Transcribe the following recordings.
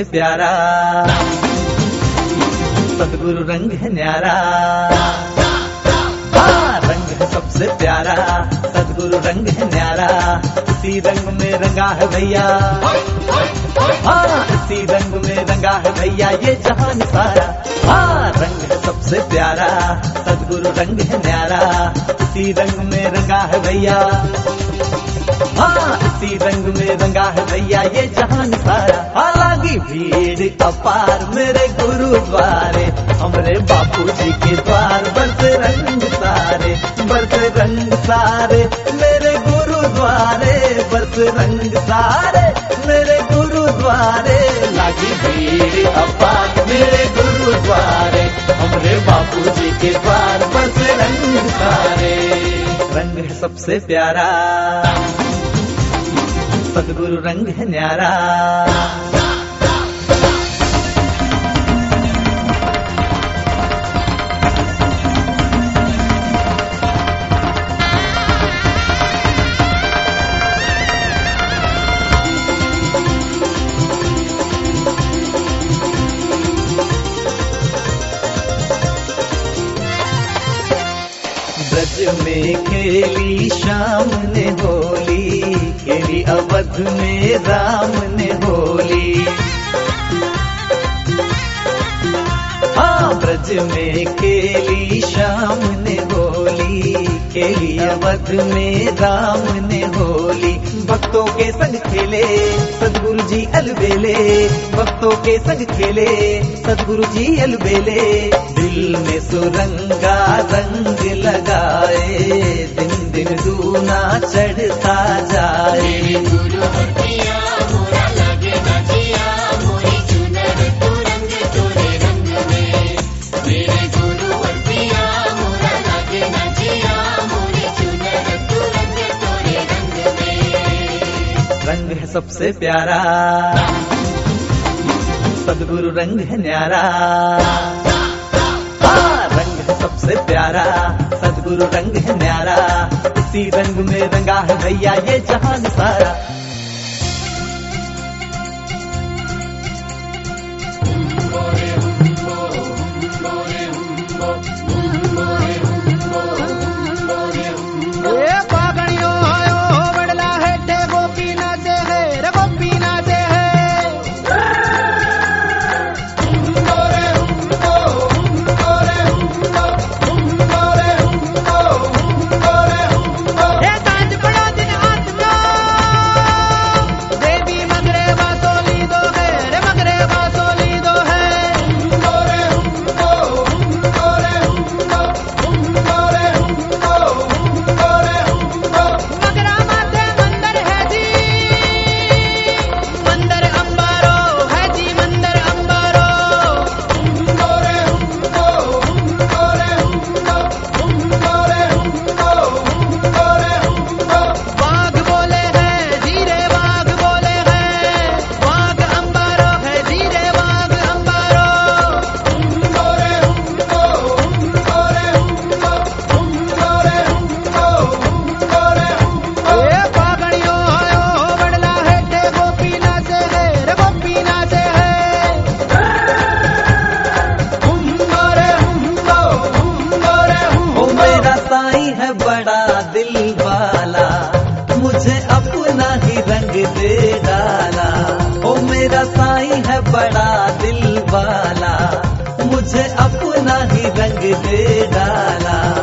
सबसे प्यारा। सदगुरु रंग है न्यारा। रंग है सबसे प्यारा। सदगुरु रंग है न्यारा। इसी रंग में रंगा है भैया। हाँ इसी रंग में रंगा है भैया, ये जहान सारा हाँ रंग है सबसे प्यारा। सदगुरु रंग है न्यारा। इसी रंग में रंगा है भैया। हाँ रंग में रंगा है भैया ये जहान सारा। हालाँकि भीड़ अपार मेरे गुरुद्वारे, हमरे बापू जी के द्वार बरस रंग सारे, बरस रंग सारे, मेरे गुरुद्वारे बरस रंग सारे, मेरे गुरुद्वारे। लागी भीड़ अपार मेरे गुरुद्वारे, हमरे बापू जी के द्वार बरस रंग सारे। रंग है सबसे प्यारा। सदगुरु रंग है न्यारा ब्रज में खेली शाम ने होली खेली अवध में राम ने होली। हाँ ब्रज में खेली शाम ने होली खेली अवध में राम ने होली। भक्तों के संग खेले, सदगुरु जी अलबेले। भक्तों के संग खेले, सदगुरु जी अलबेले। दिल में सुरंगा रंग लगाए, दिन दिन दूना चढ़ता जाए। सबसे प्यारा। सदगुरु रंग है न्यारा। रंग है सबसे प्यारा। सदगुरु रंग है न्यारा। इसी रंग में रंगा है भैया ये जहान सारा। मेरा साई है बड़ा दिल वाला मुझे अपना ही रंग दे डाला।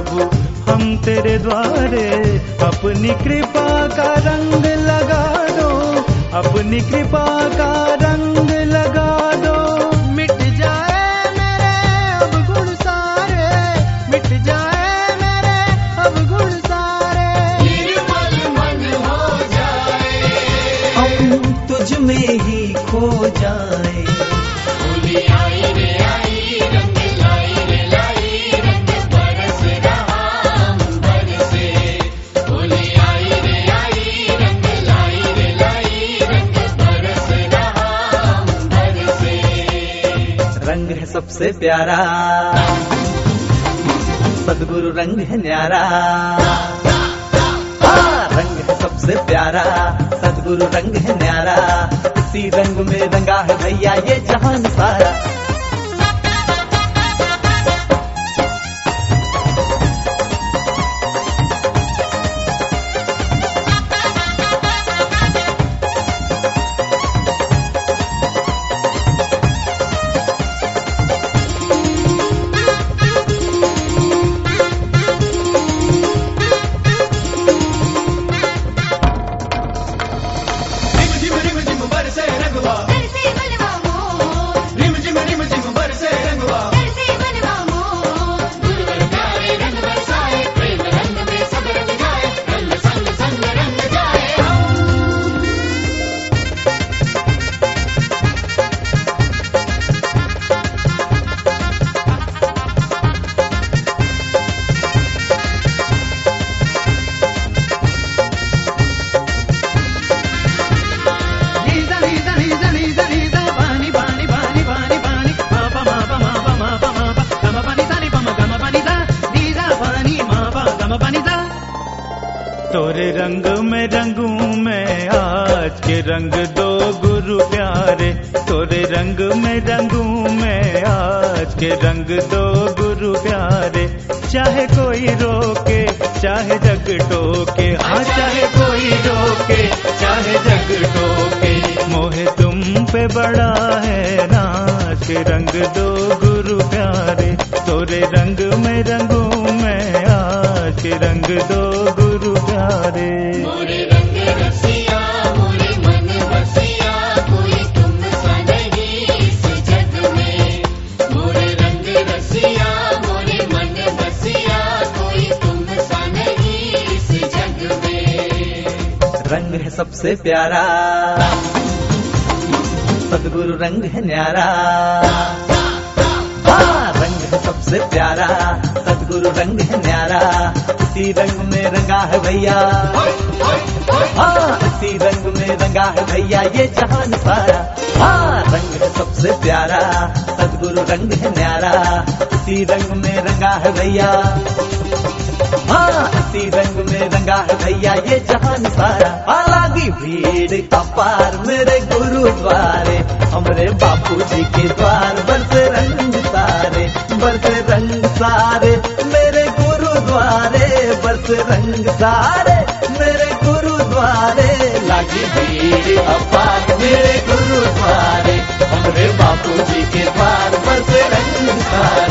प्रभु हम तेरे द्वारे अपनी कृपा का रंग लगा दो अपनी कृपा का रंग लगा दो। मिट जाए मेरे अब गुण सारे मिट जाए मेरे अब गुण सारे। निर्मल मन हो जाए। हम तुझ में ही खो जाए। रंग है सबसे प्यारा। सदगुरु रंग है न्यारा। रंग है सबसे प्यारा। सदगुरु रंग है न्यारा। इसी रंग में रंगा है भैया, ये जहान सारा। तोरे रंग में रंगू मैं आज के रंग दो गुरु प्यारे। तोरे रंग में रंगू मैं आज के रंग दो गुरु प्यारे। चाहे कोई रोके, चाहे जग टोके। हाँ चाहे कोई रोके, चाहे जग टोके। मोहे तुम पे बड़ा है नाच के रंग दो गुरु प्यारे। तोरे रंग में रंगू मैं आज के रंग दो गुरु प्यारे मोरे रंग रसिया मोरे मन बसिया कोई तुम सा नहीं इस जग में। मोरे रंग रसिया मोरे मन बसिया कोई तुम सा नहीं इस जग में। रंग है सबसे प्यारा। सदगुरु रंग है न्यारा। हाँ, रंग है सबसे प्यारा। सदगुरु रंग है न्यारा। इसी रंग में रंगा है भैया। हाँ इसी रंग में रंगा है भैया, ये जहान सारा हाँ रंग है सबसे प्यारा, सदगुरु रंग है न्यारा। इसी रंग में रंगा है भैया। हाँ इसी रंग में रंगा है भैया, ये जहान सारा हालाँकि भीड़ अपार मेरे गुरुद्वारे, हमरे बापू जी के द्वार बरसे रंग सारे बरसे रंग सारे द्वारे बस रंग सारे मेरे गुरु द्वारे लागी भीड़ अपार मेरे गुरु द्वारे हमरे बापू जी के पार बस रंग सारे।